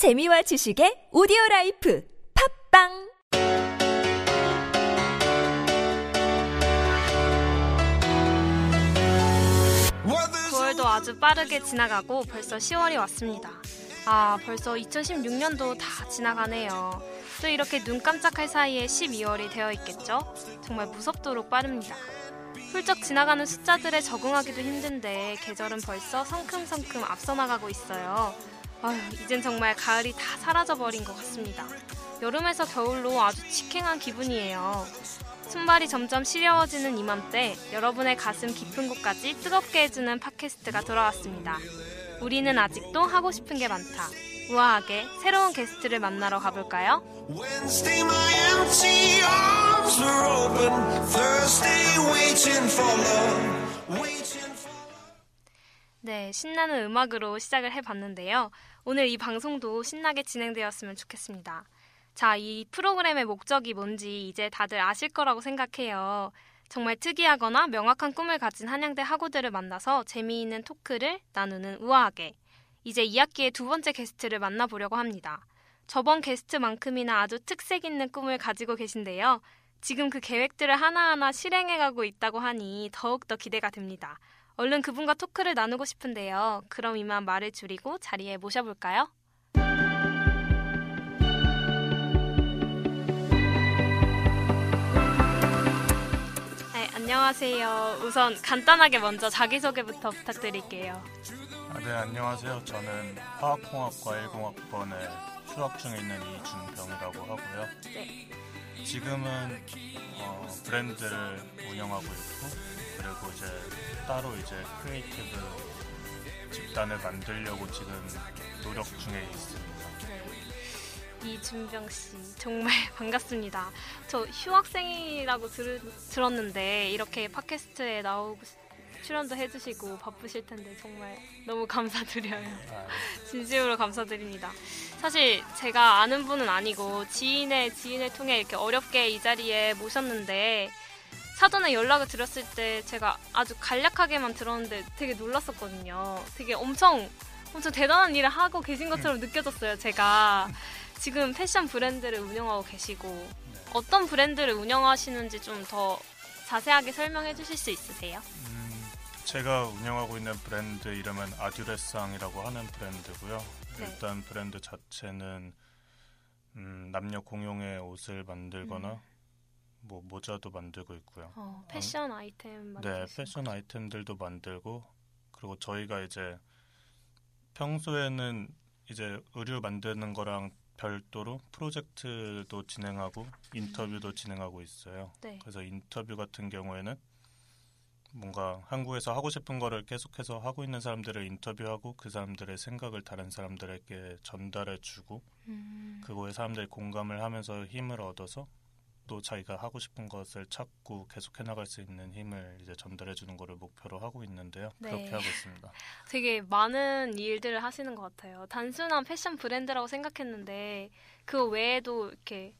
재미와 지식의 오디오 라이프 팟빵 구월도 아주 빠르게 지나가고 벌써 10월이 왔습니다. 아, 벌써 2016년도 다 지나가네요. 또 이렇게 눈 깜짝할 사이에 12월이 되어 있겠죠? 정말 무섭도록 빠릅니다. 훌쩍 지나가는 숫자들에 적응하기도 힘든데 계절은 벌써 성큼성큼 앞서 나가고 있어요. 아휴, 이젠 정말 가을이 다 사라져버린 것 같습니다. 여름에서 겨울로 아주 직행한 기분이에요. 숨발이 점점 시려워지는 이맘때 여러분의 가슴 깊은 곳까지 뜨겁게 해주는 팟캐스트가 돌아왔습니다. 우리는 아직도 하고 싶은 게 많다. 우아하게 새로운 게스트를 만나러 가볼까요? 네, 신나는 음악으로 시작을 해봤는데요. 오늘 이 방송도 신나게 진행되었으면 좋겠습니다. 자, 이 프로그램의 목적이 뭔지 이제 다들 아실 거라고 생각해요. 정말 특이하거나 명확한 꿈을 가진 한양대 학우들을 만나서 재미있는 토크를 나누는 우아하게. 이제 2학기의 두 번째 게스트를 만나보려고 합니다. 저번 게스트만큼이나 아주 특색 있는 꿈을 가지고 계신데요. 지금 그 계획들을 하나하나 실행해가고 있다고 하니 더욱더 기대가 됩니다. 얼른 그분과 토크를 나누고 싶은데요. 그럼 이만 말을 줄이고 자리에 모셔볼까요? 네, 안녕하세요. 우선 간단하게 먼저 자기소개부터 부탁드릴게요. 아, 네, 안녕하세요. 저는 화학공학과 1공학번에 휴학 중에 있는 이준병이라고 하고요. 네. 지금은 어, 브랜드를 운영하고 있고 그리고 이제 따로 이제 creative 집단을 만들려고 지금 노력 중에 있습니다. 네. 이준병 씨 정말 반갑습니다. 저 휴학생이라고 들, 들었는데 이렇게 팟캐스트에 나오고 출연도 해주시고 바쁘실 텐데 정말 너무 감사드려요. 아, 진심으로 감사드립니다. 사실 제가 아는 분은 아니고 지인의 지인을 통해 이렇게 어렵게 이 자리에 모셨는데 사전에 연락을 드렸을 때 제가 아주 간략하게만 들었는데 되게 놀랐었거든요. 되게 엄청 엄청 대단한 일을 하고 계신 것처럼 느껴졌어요. 제가 지금 패션 브랜드를 운영하고 계시고 어떤 브랜드를 운영하시는지 좀 더 자세하게 설명해 주실 수 있으세요? 음, 제가 운영하고 있는 브랜드 이름은 아듀레상이라고 하는 브랜드고요. 네. 일단 브랜드 자체는 음, 남녀 공용의 옷을 만들거나 음. 뭐 모자도 만들고 있고요. 어, 패션 아이템 네, 만드시는 패션 아이템들도 만들고 그리고 저희가 이제 평소에는 이제 의류 만드는 거랑 별도로 프로젝트도 진행하고 인터뷰도 진행하고 있어요. 네. 그래서 인터뷰 같은 경우에는 뭔가 한국에서 하고 싶은 거를 계속해서 하고 있는 사람들을 인터뷰하고 그 사람들의 생각을 다른 사람들에게 전달해 주고 음, 그거에 사람들이 공감을 하면서 힘을 얻어서 또 자기가 하고 싶은 것을 찾고 계속해 나갈 수 있는 힘을 이제 전달해 주는 거를 목표로 하고 있는데요. 네. 그렇게 하고 있습니다. 되게 많은 일들을 하시는 것 같아요. 단순한 패션 브랜드라고 생각했는데 그 외에도 이렇게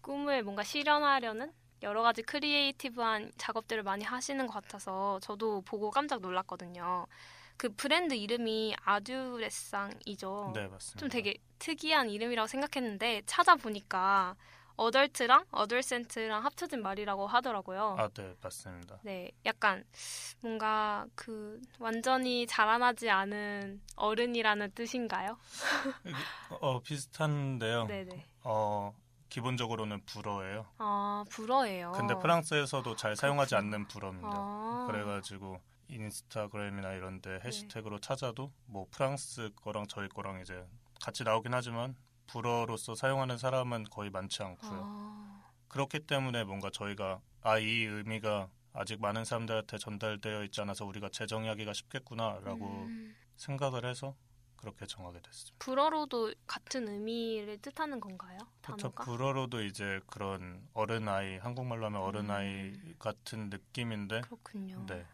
꿈을 뭔가 실현하려는 여러 가지 creative한 작업들을 많이 하시는 것 같아서 저도 보고 깜짝 놀랐거든요. 그 브랜드 이름이 아듀레상이죠. 네, 맞습니다. 좀 되게 특이한 이름이라고 생각했는데 찾아보니까 어덜트랑 어덜센트랑 합쳐진 말이라고 하더라고요. 아, 네, 맞습니다. 네, 약간 뭔가 그 완전히 자라나지 않은 어른이라는 뜻인가요? 어, 비슷한데요. 네네. 어, 기본적으로는 불어예요. 아, 불어예요. 근데 프랑스에서도 잘 사용하지 그렇구나. 않는 불어입니다. 아, 그래가지고 인스타그램이나 이런데 네. 해시태그로 찾아도 뭐 프랑스 거랑 저희 거랑 이제 같이 나오긴 하지만 불어로서 사용하는 사람은 거의 많지 않고요. 아, 그렇기 때문에 뭔가 저희가 아 이 의미가 아직 많은 사람들한테 전달되어 있지 않아서 우리가 재정의하기가 쉽겠구나라고 음, 생각을 해서 그렇게 정하게 됐습니다. 불어로도 같은 의미를 뜻하는 건가요? 그렇죠. 단어가? 불어로도 이제 그런 어른아이 한국말로 하면 어른아이 음. 같은 느낌인데 그렇군요. 네.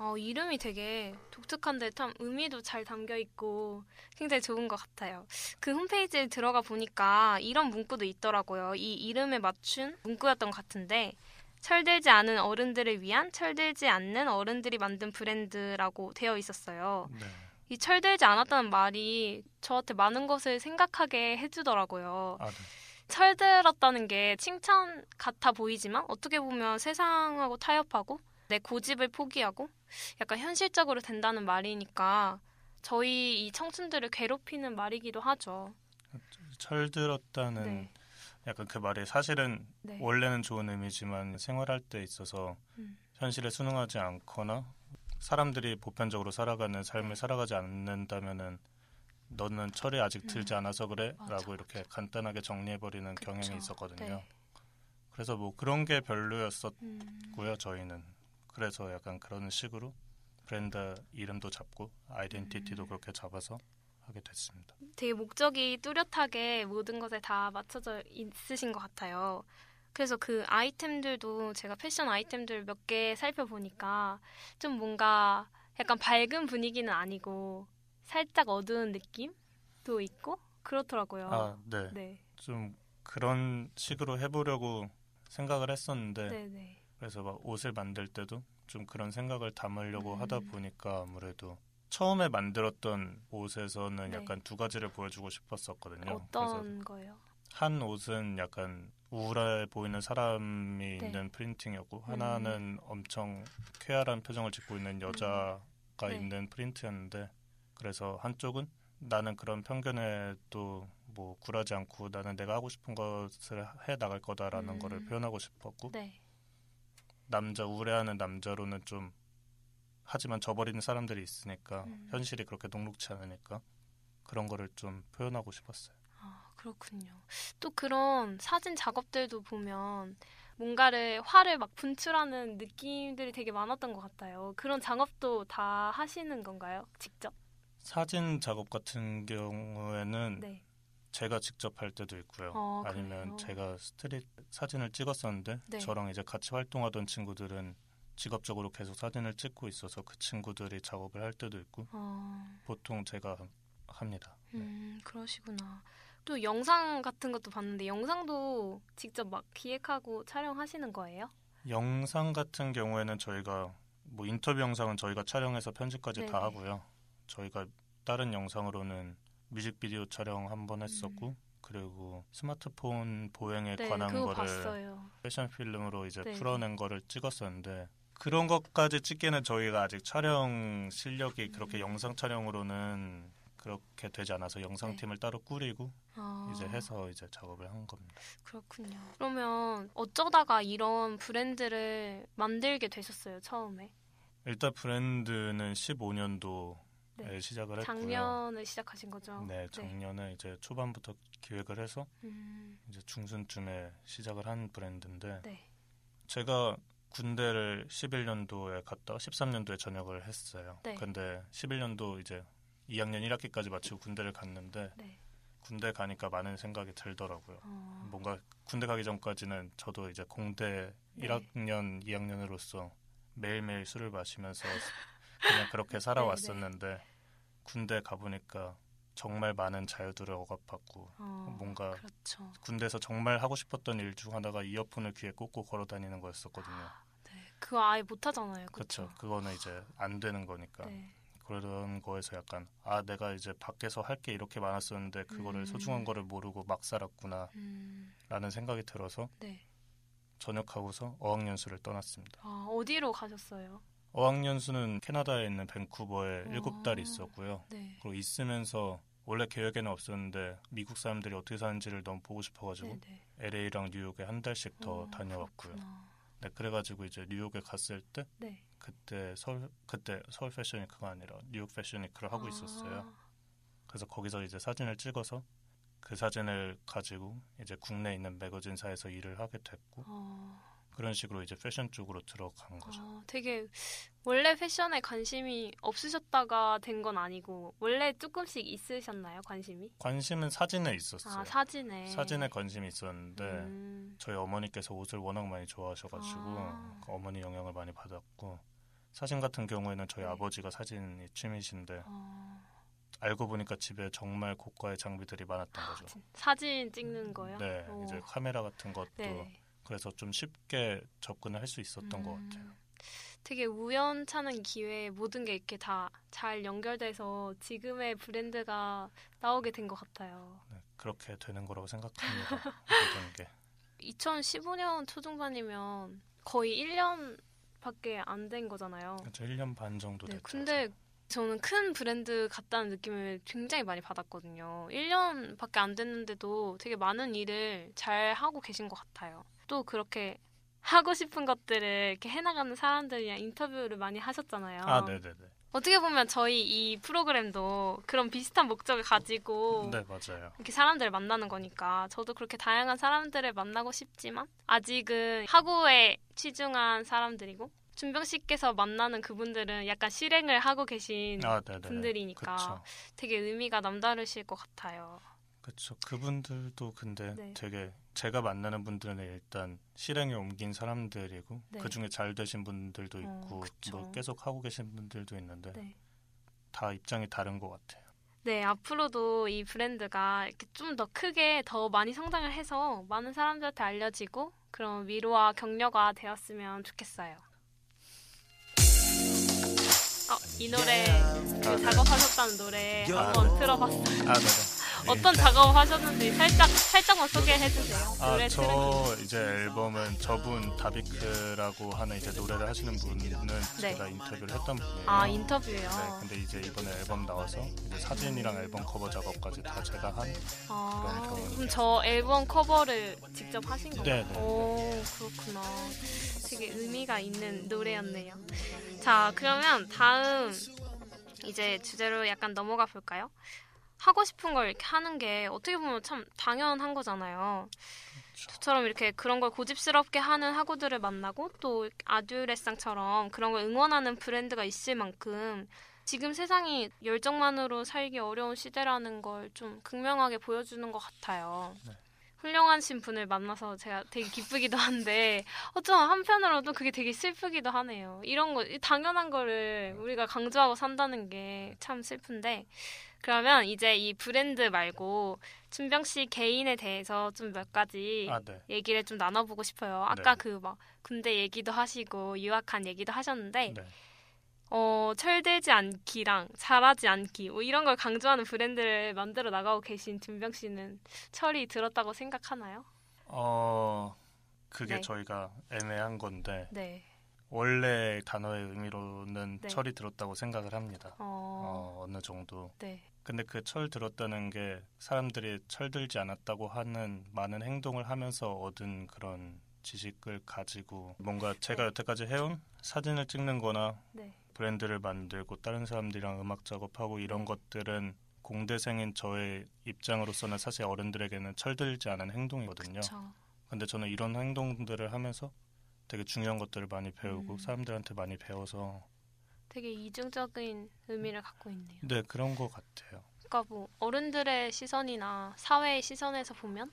어, 이름이 되게 독특한데 참 의미도 잘 담겨 있고 굉장히 좋은 것 같아요. 그 홈페이지에 들어가 보니까 이런 문구도 있더라고요. 이 이름에 맞춘 문구였던 것 같은데 철들지 않은 어른들을 위한 철들지 않는 어른들이 만든 브랜드라고 되어 있었어요. 네. 이 철들지 않았다는 말이 저한테 많은 것을 생각하게 해주더라고요. 아, 네. 철들었다는 게 칭찬 같아 보이지만 어떻게 보면 세상하고 타협하고 내 고집을 포기하고 약간 현실적으로 된다는 말이니까 저희 이 청춘들을 괴롭히는 말이기도 하죠. 철들었다는 네. 약간 그 말이 사실은 네. 원래는 좋은 의미지만 생활할 때 있어서 음. 현실에 순응하지 않거나 사람들이 보편적으로 살아가는 삶을 살아가지 않는다면은 너는 철이 아직 들지 않아서 그래라고 음. 이렇게 간단하게 정리해버리는 경향이 그쵸. 있었거든요. 네. 그래서 뭐 그런 게 별로였었고요 음. 저희는 그래서 약간 그런 식으로 브랜드 이름도 잡고 아이덴티티도 음. 그렇게 잡아서 하게 됐습니다. 되게 목적이 뚜렷하게 모든 것에 다 맞춰져 있으신 것 같아요. 그래서 그 아이템들도 제가 패션 아이템들 몇 개 살펴보니까 좀 뭔가 약간 밝은 분위기는 아니고 살짝 어두운 느낌도 있고 그렇더라고요. 아, 네. 네, 좀 그런 식으로 해보려고 생각을 했었는데 네, 네. 그래서 막 옷을 만들 때도 좀 그런 생각을 담으려고 음. 하다 보니까 아무래도 처음에 만들었던 옷에서는 네. 약간 두 가지를 보여주고 싶었었거든요. 어떤 거예요? 한 옷은 약간 우울해 보이는 사람이 네. 있는 프린팅이었고 음. 하나는 엄청 쾌활한 표정을 짓고 있는 여자가 네. 있는 프린트였는데 그래서 한쪽은 나는 그런 편견에도 뭐 굴하지 않고 나는 내가 하고 싶은 것을 해 나갈 거다라는 음. 거를 표현하고 싶었고 네. 남자 우울해하는 남자로는 좀 하지만 저버리는 사람들이 있으니까 음. 현실이 그렇게 녹록치 않으니까 그런 거를 좀 표현하고 싶었어요. 아, 그렇군요. 또 그런 사진 작업들도 보면 뭔가를 화를 막 분출하는 느낌들이 되게 많았던 것 같아요. 그런 작업도 다 하시는 건가요? 직접? 사진 작업 같은 경우에는 네. 제가 직접 할 때도 있고요. 어, 아니면 그래요? 제가 스트릿 사진을 찍었었는데 네. 저랑 이제 같이 활동하던 친구들은 직업적으로 계속 사진을 찍고 있어서 그 친구들이 작업을 할 때도 있고 어, 보통 제가 합니다. 네. 음, 그러시구나. 또 영상 같은 것도 봤는데 영상도 직접 막 기획하고 촬영하시는 거예요? 영상 같은 경우에는 저희가 뭐 인터뷰 영상은 저희가 촬영해서 편집까지 다 네네. 하고요. 저희가 다른 영상으로는 뮤직비디오 촬영 한 번 했었고 그리고 스마트폰 보행에 음. 네, 관한 거를 봤어요. 패션 필름으로 이제 네. 풀어낸 거를 찍었었는데 그런 것까지 찍기는 저희가 아직 촬영 실력이 그렇게 영상 촬영으로는 그렇게 되지 않아서 영상팀을 따로 꾸리고 아, 이제 해서 이제 작업을 한 겁니다. 그렇군요. 그러면 어쩌다가 이런 브랜드를 만들게 되셨어요, 처음에? 일단 브랜드는 15년도에 네. 시작을 했고요. 작년을 시작하신 거죠? 네, 작년에 이제 초반부터 기획을 해서 음, 이제 중순쯤에 시작을 한 브랜드인데 네. 제가 군대를 11년도에 갔다 13년도에 전역을 했어요. 네. 근데 11년도 이제 2학년 1학기까지 마치고 군대를 갔는데 네. 군대 가니까 많은 생각이 들더라고요. 어, 뭔가 군대 가기 전까지는 저도 이제 공대 네. 1학년, 2학년으로서 매일매일 술을 마시면서 그냥 그렇게 살아왔었는데 군대 가보니까 정말 많은 자유들을 억압받고 어, 뭔가 그렇죠. 군대에서 정말 하고 싶었던 일 중 하나가 이어폰을 귀에 꽂고 걸어 다니는 거였었거든요. 네. 그거 아예 못 하잖아요. 그렇죠. 그렇죠. 그거는 이제 안 되는 거니까. 네. 그런 거에서 약간 아 내가 이제 밖에서 할 게 이렇게 많았었는데 그거를 음. 소중한 거를 모르고 막 살았구나라는 음, 생각이 들어서 네. 전역하고서 어학연수를 떠났습니다. 아, 어디로 가셨어요? 어학연수는 캐나다에 있는 밴쿠버에 어. 일곱 달 있었고요. 네. 그리고 있으면서 원래 계획에는 없었는데 미국 사람들이 어떻게 사는지를 너무 보고 싶어가지고 네, 네. LA랑 뉴욕에 한 달씩 더 어, 다녀왔고요. 그렇구나. 네, 그래가지고 이제 뉴욕에 갔을 때 네. 그때 서울 그때 서울 패션 위크가 아니라 뉴욕 패션 위크를 하고 아, 있었어요. 그래서 거기서 이제 사진을 찍어서 그 사진을 가지고 이제 국내에 있는 매거진사에서 일을 하게 됐고 어, 그런 식으로 이제 패션 쪽으로 들어간 거죠. 아, 되게 원래 패션에 관심이 없으셨다가 된 건 아니고 원래 조금씩 있으셨나요 관심이? 관심은 사진에 있었어요. 아 사진에. 사진에 관심이 있었는데 음, 저희 어머니께서 옷을 워낙 많이 좋아하셔가지고 아. 그 어머니 영향을 많이 받았고 사진 같은 경우에는 저희 네. 아버지가 사진이 취미신데 어, 알고 보니까 집에 정말 고가의 장비들이 많았던 거죠. 진- 사진 찍는 거요? 네, 오. 이제 카메라 같은 것도 네. 그래서 좀 쉽게 접근을 할 수 있었던 것 음, 같아요. 되게 우연찮은 기회에 모든 게 이렇게 다 잘 연결돼서 지금의 브랜드가 나오게 된 것 같아요. 네, 그렇게 되는 거라고 생각합니다. 모든 게. 2015년 초중반이면 거의 1년밖에 안 된 거잖아요. 그렇죠. 1년 반 정도 네, 됐죠. 근데 저는 큰 브랜드 같다는 느낌을 굉장히 많이 받았거든요. 1년밖에 안 됐는데도 되게 많은 일을 잘 하고 계신 것 같아요. 또 그렇게 하고 싶은 것들을 이렇게 해나가는 사람들이랑 인터뷰를 많이 하셨잖아요. 아, 네네네. 어떻게 보면 저희 이 프로그램도 그런 비슷한 목적을 가지고 네, 맞아요. 이렇게 사람들을 만나는 거니까 저도 그렇게 다양한 사람들을 만나고 싶지만 아직은 학우에 치중한 사람들이고 준병 씨께서 만나는 그분들은 약간 실행을 하고 계신 아. 분들이니까 그쵸. 되게 의미가 남다르실 것 같아요. 그렇죠. 그분들도 근데 네. 되게 제가 만나는 분들은 일단 실행에 옮긴 사람들이고 네. 그 중에 잘 되신 분들도 어, 있고 그쵸. 뭐 계속 하고 계신 분들도 있는데 네. 다 입장이 다른 것 같아요. 네, 앞으로도 이 브랜드가 이렇게 좀 더 크게 더 많이 성장을 해서 많은 사람들한테 알려지고 그런 위로와 격려가 되었으면 좋겠어요. 어, 이 노래 그 아, 네. 작업하셨다는 노래 한번 들어봤어요. 아, 네네. 어떤 작업하셨는지 살짝 살짝만 소개해 주세요. 아, 노래 저 이제 앨범은 저분 다비크라고 하는 이제 노래를 하시는 분은 네. 제가 인터뷰를 했던 분이에요. 아 인터뷰요. 네, 근데 이제 이번에 앨범 나와서 이제 사진이랑 앨범 커버 작업까지 다 제가 한. 아, 그런 그럼 저 앨범 커버를 직접 하신 거예요? 네, 네. 오, 그렇구나. 되게 의미가 있는 노래였네요. 자, 그러면 다음 이제 주제로 약간 넘어가 볼까요? 하고 싶은 걸 이렇게 하는 게 어떻게 보면 참 당연한 거잖아요. 저처럼 이렇게 그런 걸 고집스럽게 하는 학우들을 만나고 또 아듀레상처럼 그런 걸 응원하는 브랜드가 있을 만큼 지금 세상이 열정만으로 살기 어려운 시대라는 걸 좀 극명하게 보여주는 것 같아요. 네. 훌륭하신 분을 만나서 제가 되게 기쁘기도 한데 어쩌면 한편으로도 그게 되게 슬프기도 하네요. 이런 거 당연한 거를 우리가 강조하고 산다는 게 참 슬픈데 그러면 이제 이 브랜드 말고 준병 씨 개인에 대해서 좀 몇 가지 아, 네. 얘기를 좀 나눠보고 싶어요. 아까 네. 그막 군대 얘기도 하시고 유학한 얘기도 하셨는데 네. 어, 철들지 않기랑 잘하지 않기 뭐 이런 걸 강조하는 브랜드를 만들어 나가고 계신 준병 씨는 철이 들었다고 생각하나요? 어, 그게 네. 저희가 애매한 건데 네. 원래 단어의 의미로는 네. 철이 들었다고 생각을 합니다. 어, 어, 어 느 정도. 네. 근데 그 철 들었다는 게 사람들이 철들지 않았다고 하는 많은 행동을 하면서 얻은 그런 지식을 가지고 뭔가 제가 네. 여태까지 해온 사진을 찍는 거나 네. 브랜드를 만들고 다른 사람들이랑 음악 작업하고 이런 네. 것들은 공대생인 저의 입장으로서는 사실 어른들에게는 철들지 않은 행동이거든요. 저 근데 저는 이런 행동들을 하면서 되게 중요한 것들을 많이 배우고 음. 사람들한테 많이 배워서 되게 이중적인 의미를 갖고 있네요. 네 그런 것 같아요. 그러니까 뭐 어른들의 시선이나 사회의 시선에서 보면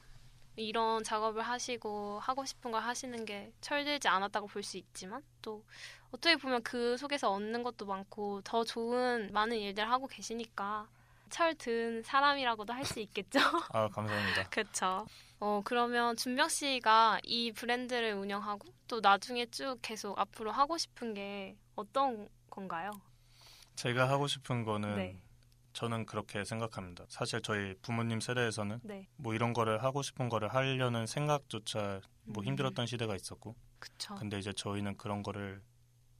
이런 작업을 하시고 하고 싶은 걸 하시는 게 철들지 않았다고 볼 수 있지만 또 어떻게 보면 그 속에서 얻는 것도 많고 더 좋은 많은 일들 하고 계시니까 철든 사람이라고도 할 수 있겠죠. 아 감사합니다. 그렇죠. 어 그러면 준병 씨가 이 브랜드를 운영하고 또 나중에 쭉 계속 앞으로 하고 싶은 게 어떤 건가요? 제가 하고 싶은 거는 네. 저는 그렇게 생각합니다. 사실 저희 부모님 세대에서는 네, 뭐 이런 거를 하고 싶은 거를 하려는 생각조차 뭐 음. 힘들었던 시대가 있었고 그쵸. 근데 이제 저희는 그런 거를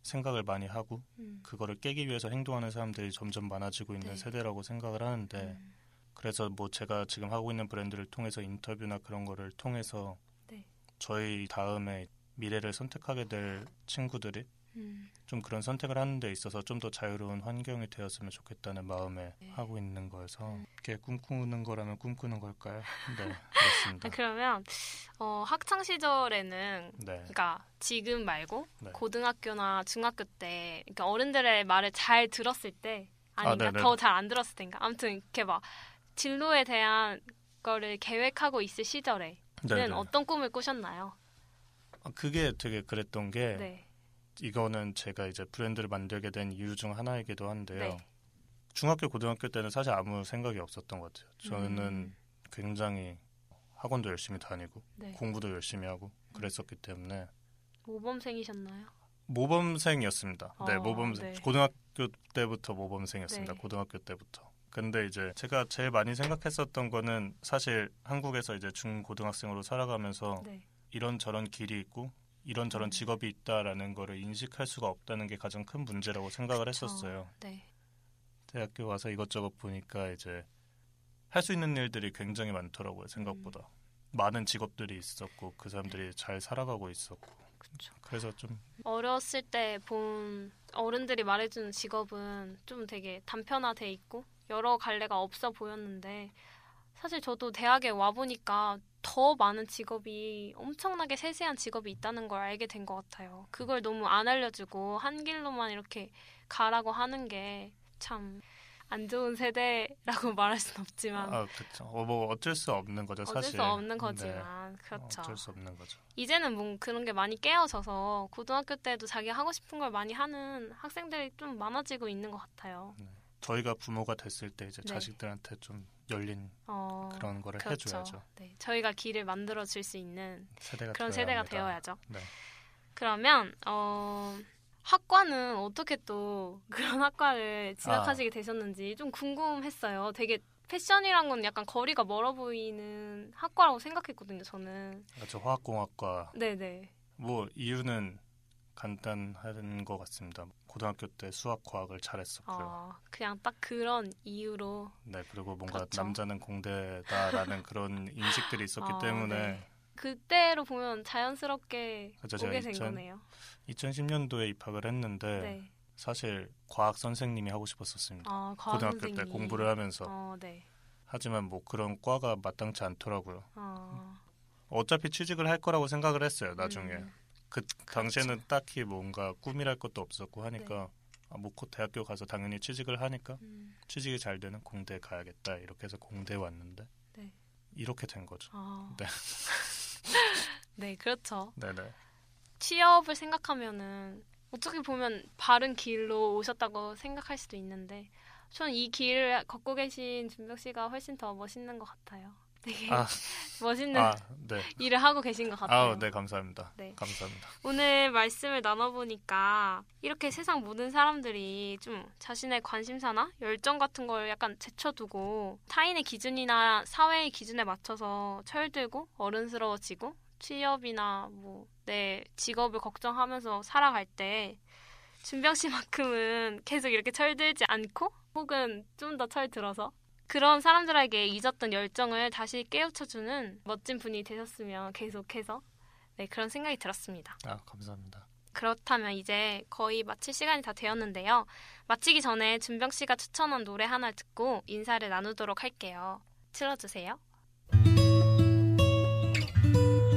생각을 많이 하고 음, 그거를 깨기 위해서 행동하는 사람들이 점점 많아지고 있는 네. 세대라고 생각을 하는데 음, 그래서 뭐 제가 지금 하고 있는 브랜드를 통해서 인터뷰나 그런 거를 통해서 네. 저희 다음에 미래를 선택하게 될 친구들이 음. 좀 그런 선택을 하는 데 있어서 좀 더 자유로운 환경이 되었으면 좋겠다는 마음에 네. 하고 있는 거여서 음. 이게 꿈꾸는 거라면 꿈꾸는 걸까요? 네, 아, 그렇습니다. 그러면 어, 학창 시절에는 네, 그러니까 지금 말고 네. 고등학교나 중학교 때 그러니까 어른들의 말을 잘 들었을 때 아, 아닌가 네네. 더잘 안 들었을 때인가 아무튼 이렇게 막 진로에 대한 거를 계획하고 있을 시절에는. 어떤 꿈을 꾸셨나요? 아, 그게 되게 그랬던 게 네. 이거는 제가 이제 브랜드를 만들게 된 이유 중 하나이기도 한데요. 네. 중학교 고등학교 때는 사실 아무 생각이 없었던 것 같아요. 저는 음. 굉장히 학원도 열심히 다니고 네. 공부도 열심히 하고 그랬었기 때문에 모범생이셨나요? 모범생이었습니다. 네, 어, 모범생. 네. 고등학교 때부터 모범생이었습니다. 네. 고등학교 때부터. 근데 이제 제가 제일 많이 생각했었던 거는 사실 한국에서 이제 중고등학생으로 살아가면서 네. 이런 저런 길이 있고 이런 저런 직업이 있다라는 거를 인식할 수가 없다는 게 가장 큰 문제라고 생각을 했었어요. 네. 대학교 와서 이것저것 보니까 이제 할 수 있는 일들이 굉장히 많더라고요. 생각보다 음. 많은 직업들이 있었고 그 사람들이 잘 살아가고 있었고 그렇죠. 그래서 좀 어렸을 때 본 어른들이 말해주는 직업은 좀 되게 단편화돼 있고 여러 갈래가 없어 보였는데 사실 저도 대학에 와 보니까 더 많은 직업이 엄청나게 세세한 직업이 있다는 걸 알게 된 것 같아요. 그걸 너무 안 알려주고 한 길로만 이렇게 가라고 하는 게 참 안 좋은 세대라고 말할 순 없지만 아 그렇죠. 어, 뭐 어쩔 수 없는 거죠 어쩔 사실. 수 없는 네. 거지만 그렇죠. 어쩔 수 없는 거죠. 이제는 뭐 그런 게 많이 깨어져서 고등학교 때도 자기 하고 싶은 걸 많이 하는 학생들이 좀 많아지고 있는 것 같아요. 저희가 부모가 됐을 때 이제 네. 자식들한테 좀 열린 어, 그런 거를 그렇죠. 해줘야죠. 네, 저희가 길을 만들어 줄 수 있는 그런 세대가 합니다. 되어야죠. 네. 그러면 어, 학과는 어떻게 또 그런 학과를 진학하시게 되셨는지 좀 궁금했어요. 되게 패션이란 건 약간 거리가 멀어 보이는 학과라고 생각했거든요. 저는. 아, 저 화학공학과 네네. 뭐 이유는 간단한 것 같습니다. 고등학교 때 수학 과학을 잘했었고요. 어, 그냥 딱 그런 이유로. 네 그리고 뭔가 그렇죠. 남자는 공대다라는 그런 인식들이 있었기 아, 때문에 네. 그때로 보면 자연스럽게 그렇죠. 오게 된 2000 거네요. 2010년도에 입학을 했는데 네. 사실 과학 선생님이 하고 싶었었습니다. 아, 고등학교 때 선생님. 공부를 하면서 어, 네. 하지만 뭐 그런 과가 마땅치 않더라고요. 어, 어차피 취직을 할 거라고 생각을 했어요. 나중에 음, 그 당시에는 딱히 뭔가 꿈이랄 것도 없었고 하니까 아, 뭐곧 대학교 가서 당연히 취직을 하니까 음, 취직이 잘 되는 공대 가야겠다 이렇게 해서 공대 왔는데 네. 이렇게 된 거죠. 아. 네. 네, 그렇죠. 네네. 취업을 생각하면은 어떻게 보면 바른 길로 오셨다고 생각할 수도 있는데 저는 이 길을 걷고 계신 준벽 씨가 훨씬 더 멋있는 것 같아요. 되게 아, 멋있는 아, 네. 일을 하고 계신 것 같아요. 아, 네, 감사합니다. 네. 감사합니다. 오늘 말씀을 나눠보니까 이렇게 세상 모든 사람들이 좀 자신의 관심사나 열정 같은 걸 약간 제쳐두고 타인의 기준이나 사회의 기준에 맞춰서 철들고 어른스러워지고 취업이나 뭐 내 직업을 걱정하면서 살아갈 때 준병 씨만큼은 계속 이렇게 철들지 않고 혹은 좀 더 철들어서 그런 사람들에게 잊었던 열정을 다시 깨우쳐주는 멋진 분이 되셨으면 계속해서 네 그런 생각이 들었습니다. 아, 감사합니다. 그렇다면 이제 거의 마칠 시간이 다 되었는데요. 마치기 전에 준병 씨가 추천한 노래 하나 듣고 인사를 나누도록 할게요. 틀어주세요.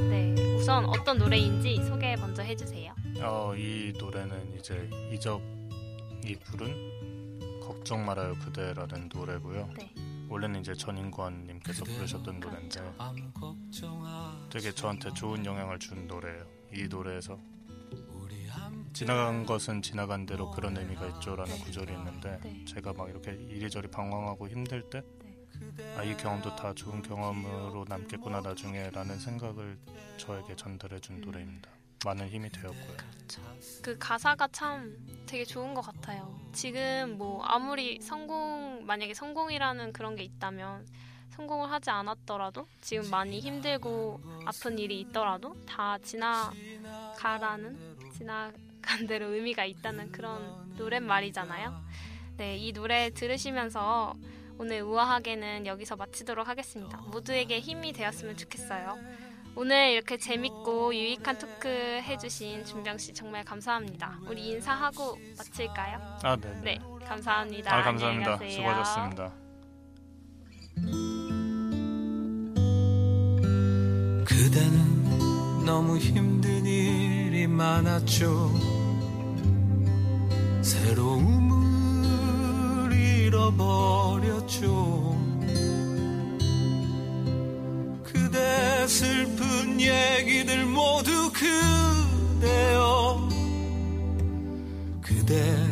네, 우선 어떤 노래인지 소개 먼저 해주세요. 어, 이 노래는 이제 이적이 부른 걱정 말아요 그대라는 노래고요. 네. 원래는 이제 전인권님께서 부르셨던 노래인데 되게 저한테 좋은 영향을 준 노래예요. 이 노래에서 지나간 것은 지나간 대로 그런 의미가 있죠라는 네. 구절이 있는데 네. 제가 막 이렇게 이리저리 방황하고 힘들 때 네. 아, 이 경험도 다 좋은 경험으로 남겠구나 나중에라는 생각을 저에게 전달해 준 노래입니다. 많은 힘이 되었고요. 그 가사가 참 되게 좋은 것 같아요. 지금 뭐 아무리 성공, 만약에 성공이라는 그런 게 있다면 성공을 하지 않았더라도 지금 많이 힘들고 아픈 일이 있더라도 다 지나가라는 지나간 대로 의미가 있다는 그런 노랫말이잖아요. 네, 이 노래 들으시면서 오늘 우아하게는 여기서 마치도록 하겠습니다. 모두에게 힘이 되었으면 좋겠어요. 오늘 이렇게 재밌고 유익한 토크 해주신 준병 씨 정말 감사합니다. 우리 인사하고 마칠까요? 아, 네. 네, 감사합니다. 아, 감사합니다. 수고하셨습니다. 그대는 너무 힘든 일이 많았죠 새로움을 잃어버렸죠 슬픈 얘기들 모두 그대여 그대